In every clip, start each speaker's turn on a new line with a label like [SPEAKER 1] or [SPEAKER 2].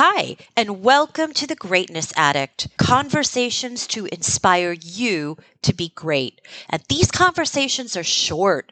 [SPEAKER 1] Hi, and welcome to the Greatness Addict conversations to inspire you to be great. And these conversations are short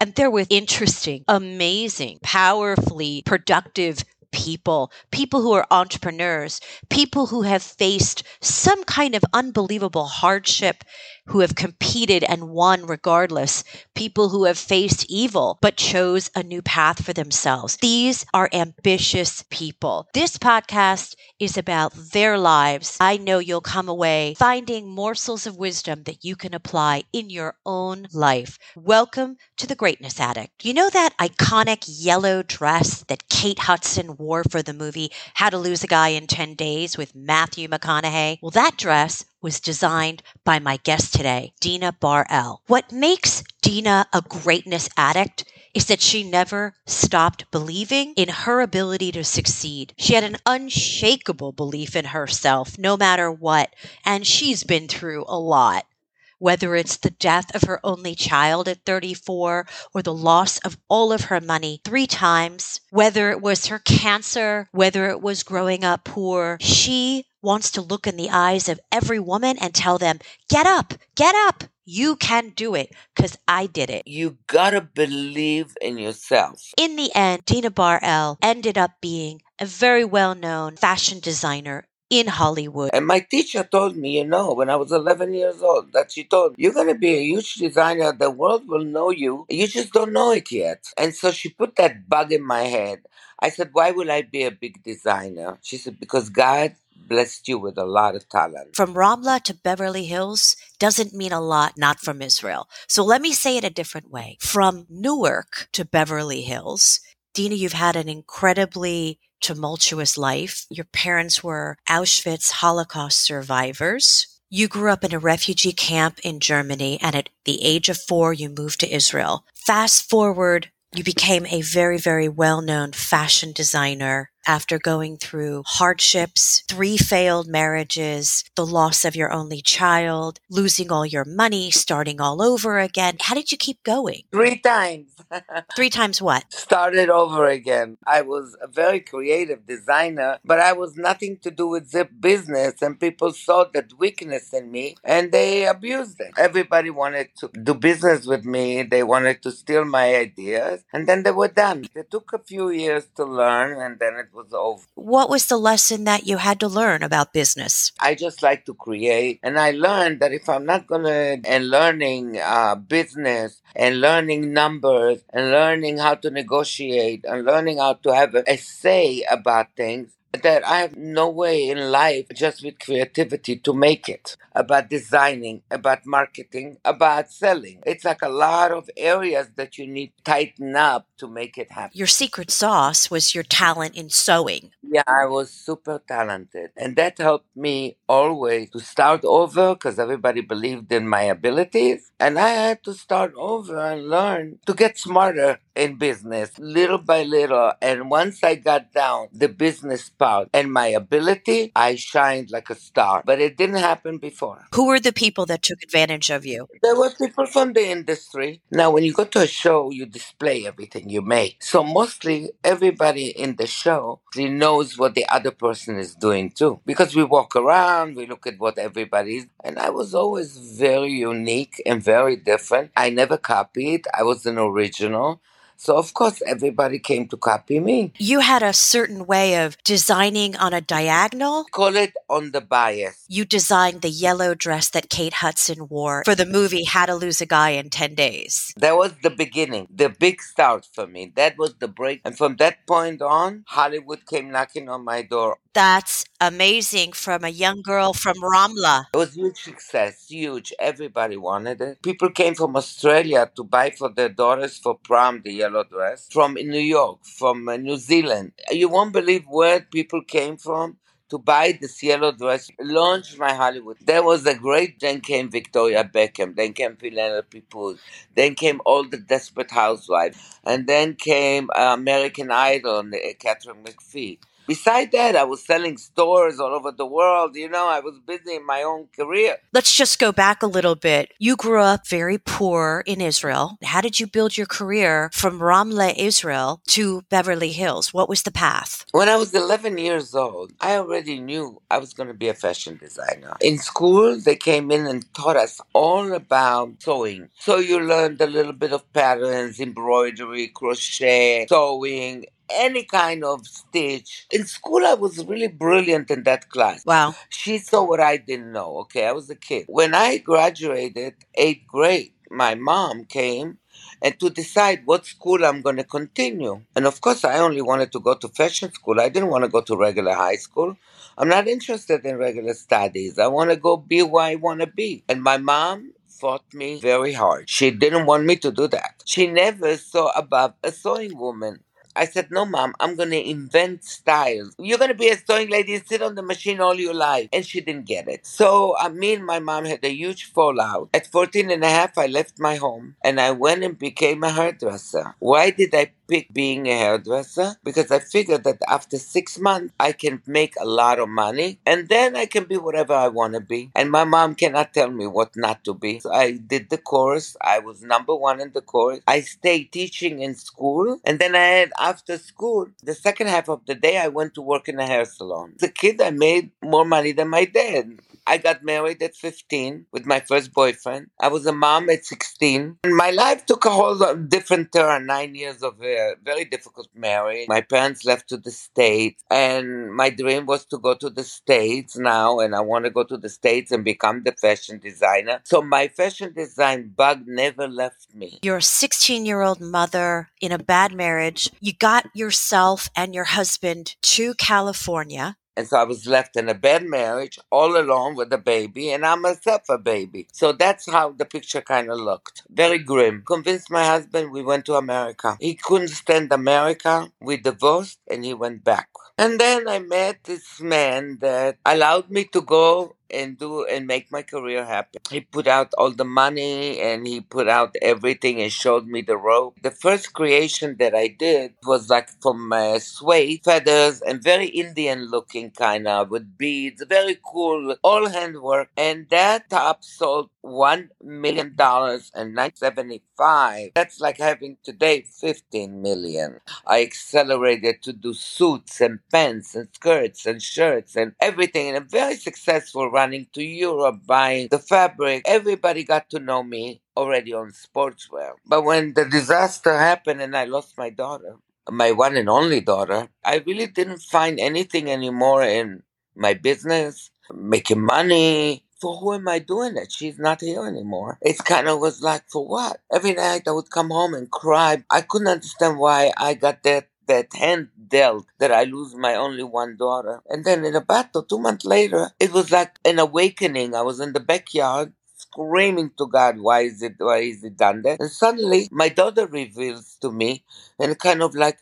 [SPEAKER 1] and they're with interesting, amazing, powerfully productive people, people who are entrepreneurs, people who have faced some kind of unbelievable hardship, who have competed and won regardless, people who have faced evil but chose a new path for themselves. These are ambitious people. This podcast is about their lives. I know you'll come away finding morsels of wisdom that you can apply in your own life. Welcome to the Greatness Addict. You know that iconic yellow dress that Kate Hudson wore for the movie How to Lose a Guy in 10 Days with Matthew McConaughey? Well, that dress was designed by my guest today, Dina Bar-El. What makes Dina a greatness addict is that she never stopped believing in her ability to succeed. She had an unshakable belief in herself, no matter what, and she's been through a lot. Whether it's the death of her only child at 34 or the loss of all of her money three times, whether it was her cancer, whether it was growing up poor, she wants to look in the eyes of every woman and tell them, get up, get up. You can do it because I did it.
[SPEAKER 2] You gotta believe in yourself.
[SPEAKER 1] In the end, Dina Bar-El ended up being a very well known fashion designer in Hollywood.
[SPEAKER 2] And my teacher told me, you know, when I was 11 years old, that she told me, you're going to be a huge designer. The world will know you. You just don't know it yet. And so she put that bug in my head. I said, why will I be a big designer? She said, because God blessed you with a lot of talent.
[SPEAKER 1] From Ramla to Beverly Hills doesn't mean a lot not from Israel. So let me say it a different way. From Newark to Beverly Hills, Dina, you've had an incredibly tumultuous life. Your parents were Auschwitz Holocaust survivors. You grew up in a refugee camp in Germany, and at the age of four, you moved to Israel. Fast forward, you became a very, very well known fashion designer after going through hardships, three failed marriages, the loss of your only child, losing all your money, starting all over again. How did you keep going?
[SPEAKER 2] Three times.
[SPEAKER 1] Three times what?
[SPEAKER 2] Started over again. I was a very creative designer, but I was nothing to do with zip business, and people saw that weakness in me and they abused it. Everybody wanted to do business with me, they wanted to steal my ideas, and then they were done. It took a few years to learn, and then it was over.
[SPEAKER 1] What was the lesson that you had to learn about business?
[SPEAKER 2] I just like to create, and I learned that if I'm not gonna and learning uh, business and learning numbers and learning how to negotiate and learning how to have a say about things, that I have no way in life just with creativity to make it about designing, about marketing, about selling. It's like a lot of areas that you need to tighten up to make it happen.
[SPEAKER 1] Your secret sauce was your talent in sewing.
[SPEAKER 2] Yeah, I was super talented. And that helped me always to start over because everybody believed in my abilities. And I had to start over and learn to get smarter in business little by little. And once I got down the business part and my ability, I shined like a star. But it didn't happen before.
[SPEAKER 1] Who were the people that took advantage of you?
[SPEAKER 2] There were people from the industry. Now, when you go to a show, you display everything you make. So mostly everybody in the show knows what the other person is doing too. Because we walk around, we look at what everybody's. And I was always very unique and very different. I never copied. I was an original. So of course everybody came to copy me.
[SPEAKER 1] You had a certain way of designing on a diagonal.
[SPEAKER 2] Call it on the bias.
[SPEAKER 1] You designed the yellow dress that Kate Hudson wore for the movie How to Lose a Guy in 10 Days.
[SPEAKER 2] That was the beginning, the big start for me. That was the break. And from that point on, Hollywood came knocking on my door.
[SPEAKER 1] That's amazing from a young girl from Ramla.
[SPEAKER 2] It was huge success, huge. Everybody wanted it. People came from Australia to buy for their daughters for prom the yellow dress. From New York, from uh, New Zealand. You won't believe where people came from to buy this yellow dress, launched my Hollywood. There was a great, then came Victoria Beckham, then came Penelope Cruz, then came all the Desperate Housewives, and then came uh, American Idol, uh, Katharine McPhee. Beside that, I was selling stores all over the world. You know, I was busy in my own career.
[SPEAKER 1] Let's just go back a little bit. You grew up very poor in Israel. How did you build your career from Ramle, Israel to Beverly Hills? What was the path?
[SPEAKER 2] When I was 11 years old, I already knew I was going to be a fashion designer. In school, they came in and taught us all about sewing. So you learned a little bit of patterns, embroidery, crochet, sewing, any kind of stitch. In school, I was really brilliant in that class.
[SPEAKER 1] Wow.
[SPEAKER 2] She saw what I didn't know. Okay, I was a kid. When I graduated eighth grade, my mom came and to decide what school I'm going to continue. And of course, I only wanted to go to fashion school. I didn't want to go to regular high school. I'm not interested in regular studies. I want to go be where I want to be. And my mom fought me very hard. She didn't want me to do that. She never saw above a sewing woman. I said, no, mom, I'm going to invent styles. You're going to be a sewing lady and sit on the machine all your life. And she didn't get it. So uh, me and my mom had a huge fallout. At 14 and a half, I left my home and I went and became a hairdresser. Why did I pick being a hairdresser because I figured that after six months I can make a lot of money and then I can be whatever I want to be. And my mom cannot tell me what not to be. So I did the course. I was number one in the course. I stayed teaching in school and then I had after school the second half of the day I went to work in a hair salon. As a kid I made more money than my dad. I got married at 15 with my first boyfriend. I was a mom at 16. And my life took a whole different turn. Nine years of a very difficult marriage. My parents left to the States, and my dream was to go to the States now, and I want to go to the States and become the fashion designer. So my fashion design bug never left me.
[SPEAKER 1] You're a 16 year old mother in a bad marriage. You got yourself and your husband to California.
[SPEAKER 2] And so I was left in a bad marriage all alone with a baby, and I'm myself a baby. So that's how the picture kind of looked. Very grim. Convinced my husband we went to America. He couldn't stand America. We divorced and he went back. And then I met this man that allowed me to go and do and make my career happen. He put out all the money and he put out everything and showed me the rope. The first creation that I did was like from uh, suede, feathers, and very Indian looking kind of with beads, very cool, all handwork. And that top sold one million dollars in 1975. That's like having today 15 million. I accelerated to do suits and pants and skirts and shirts and everything, and I'm very successful running to Europe buying the fabric. Everybody got to know me already on sportswear. But when the disaster happened and I lost my daughter, my one and only daughter, I really didn't find anything anymore in my business, making money, for who am I doing it? She's not here anymore. It kind of was like, for what? Every night I would come home and cry. I couldn't understand why I got that that hand dealt that I lose my only one daughter. And then in a battle, two months later, it was like an awakening. I was in the backyard screaming to God, why is it, why is it done that? And suddenly my daughter reveals to me and kind of like,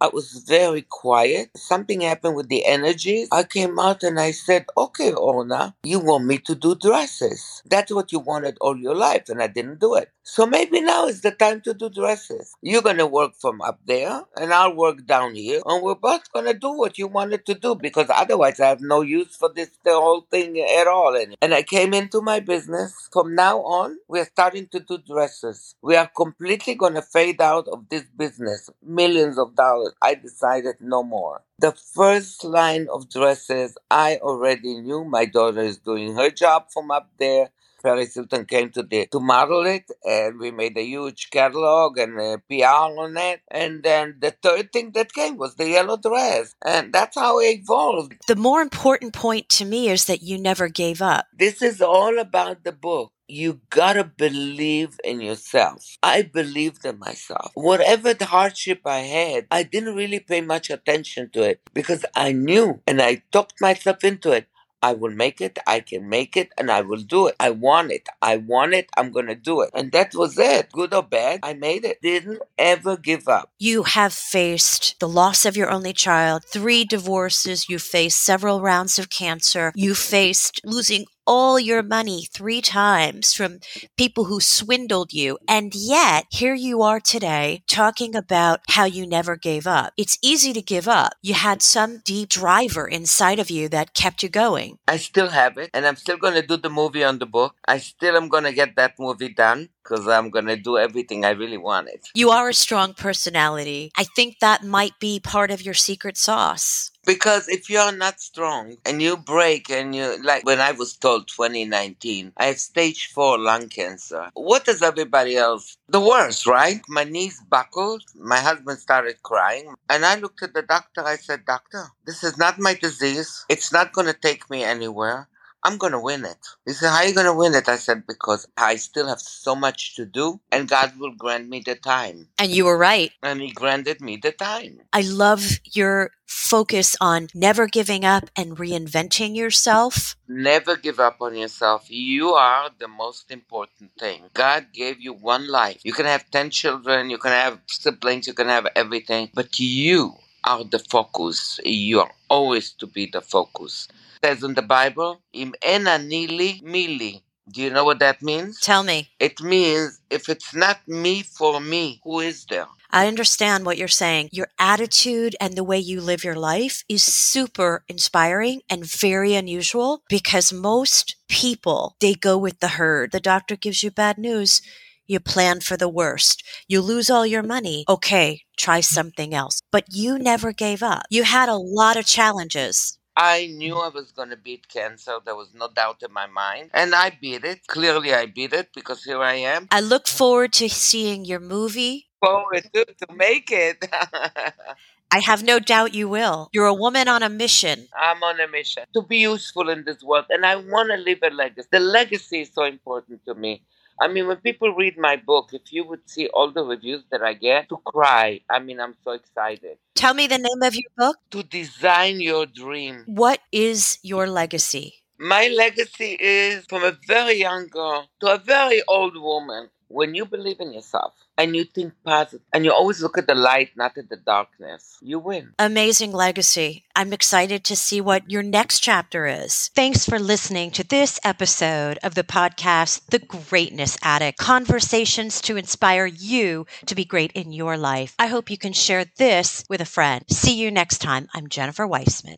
[SPEAKER 2] I was very quiet. Something happened with the energy. I came out and I said, okay, Orna, you want me to do dresses. That's what you wanted all your life, and I didn't do it. So maybe now is the time to do dresses. You're going to work from up there, and I'll work down here, and we're both going to do what you wanted to do because otherwise I have no use for this the whole thing at all. And I came into my business. From now on, we're starting to do dresses. We are completely going to fade out of this business. Millions of dollars I decided no more. The first line of dresses, I already knew my daughter is doing her job from up there. Paris Hilton came to the to model it, and we made a huge catalog and a PR on it. And then the third thing that came was the yellow dress, and that's how it evolved.
[SPEAKER 1] The more important point to me is that you never gave up.
[SPEAKER 2] This is all about the book you gotta believe in yourself. I believed in myself. Whatever the hardship I had, I didn't really pay much attention to it because I knew and I talked myself into it. I will make it, I can make it, and I will do it. I want it. I want it, I'm gonna do it. And that was it. Good or bad, I made it. Didn't ever give up.
[SPEAKER 1] You have faced the loss of your only child, three divorces, you faced several rounds of cancer, you faced losing all your money three times from people who swindled you. And yet here you are today talking about how you never gave up. It's easy to give up. You had some deep driver inside of you that kept you going.
[SPEAKER 2] I still have it, and I'm still going to do the movie on the book. I still am going to get that movie done because I'm going to do everything I really wanted.
[SPEAKER 1] You are a strong personality. I think that might be part of your secret sauce.
[SPEAKER 2] Because if you're not strong and you break and you, like when I was told 2019, I have stage four lung cancer. What does everybody else? The worst, right? My knees buckled. My husband started crying. And I looked at the doctor. I said, Doctor, this is not my disease. It's not going to take me anywhere. I'm going to win it. He said, How are you going to win it? I said, Because I still have so much to do, and God will grant me the time.
[SPEAKER 1] And you were right.
[SPEAKER 2] And He granted me the time.
[SPEAKER 1] I love your focus on never giving up and reinventing yourself.
[SPEAKER 2] Never give up on yourself. You are the most important thing. God gave you one life. You can have 10 children, you can have siblings, you can have everything, but you are the focus. You are always to be the focus says in the Bible, Im ena nili mili. Do you know what that means?
[SPEAKER 1] Tell me.
[SPEAKER 2] It means if it's not me for me, who is there?
[SPEAKER 1] I understand what you're saying. Your attitude and the way you live your life is super inspiring and very unusual because most people, they go with the herd. The doctor gives you bad news. You plan for the worst. You lose all your money. Okay, try something else. But you never gave up. You had a lot of challenges.
[SPEAKER 2] I knew mm. I was going to beat cancer. There was no doubt in my mind. And I beat it. Clearly, I beat it because here I am.
[SPEAKER 1] I look forward to seeing your movie.
[SPEAKER 2] Forward to, to make it.
[SPEAKER 1] I have no doubt you will. You're a woman on a mission.
[SPEAKER 2] I'm on a mission to be useful in this world, and I want to leave a legacy. The legacy is so important to me. I mean, when people read my book, if you would see all the reviews that I get, to cry. I mean, I'm so excited.
[SPEAKER 1] Tell me the name of your book.
[SPEAKER 2] To design your dream.
[SPEAKER 1] What is your legacy?
[SPEAKER 2] My legacy is from a very young girl to a very old woman. When you believe in yourself, and you think positive and you always look at the light, not at the darkness, you win.
[SPEAKER 1] Amazing legacy. I'm excited to see what your next chapter is. Thanks for listening to this episode of the podcast, The Greatness Addict Conversations to inspire you to be great in your life. I hope you can share this with a friend. See you next time. I'm Jennifer Weissman.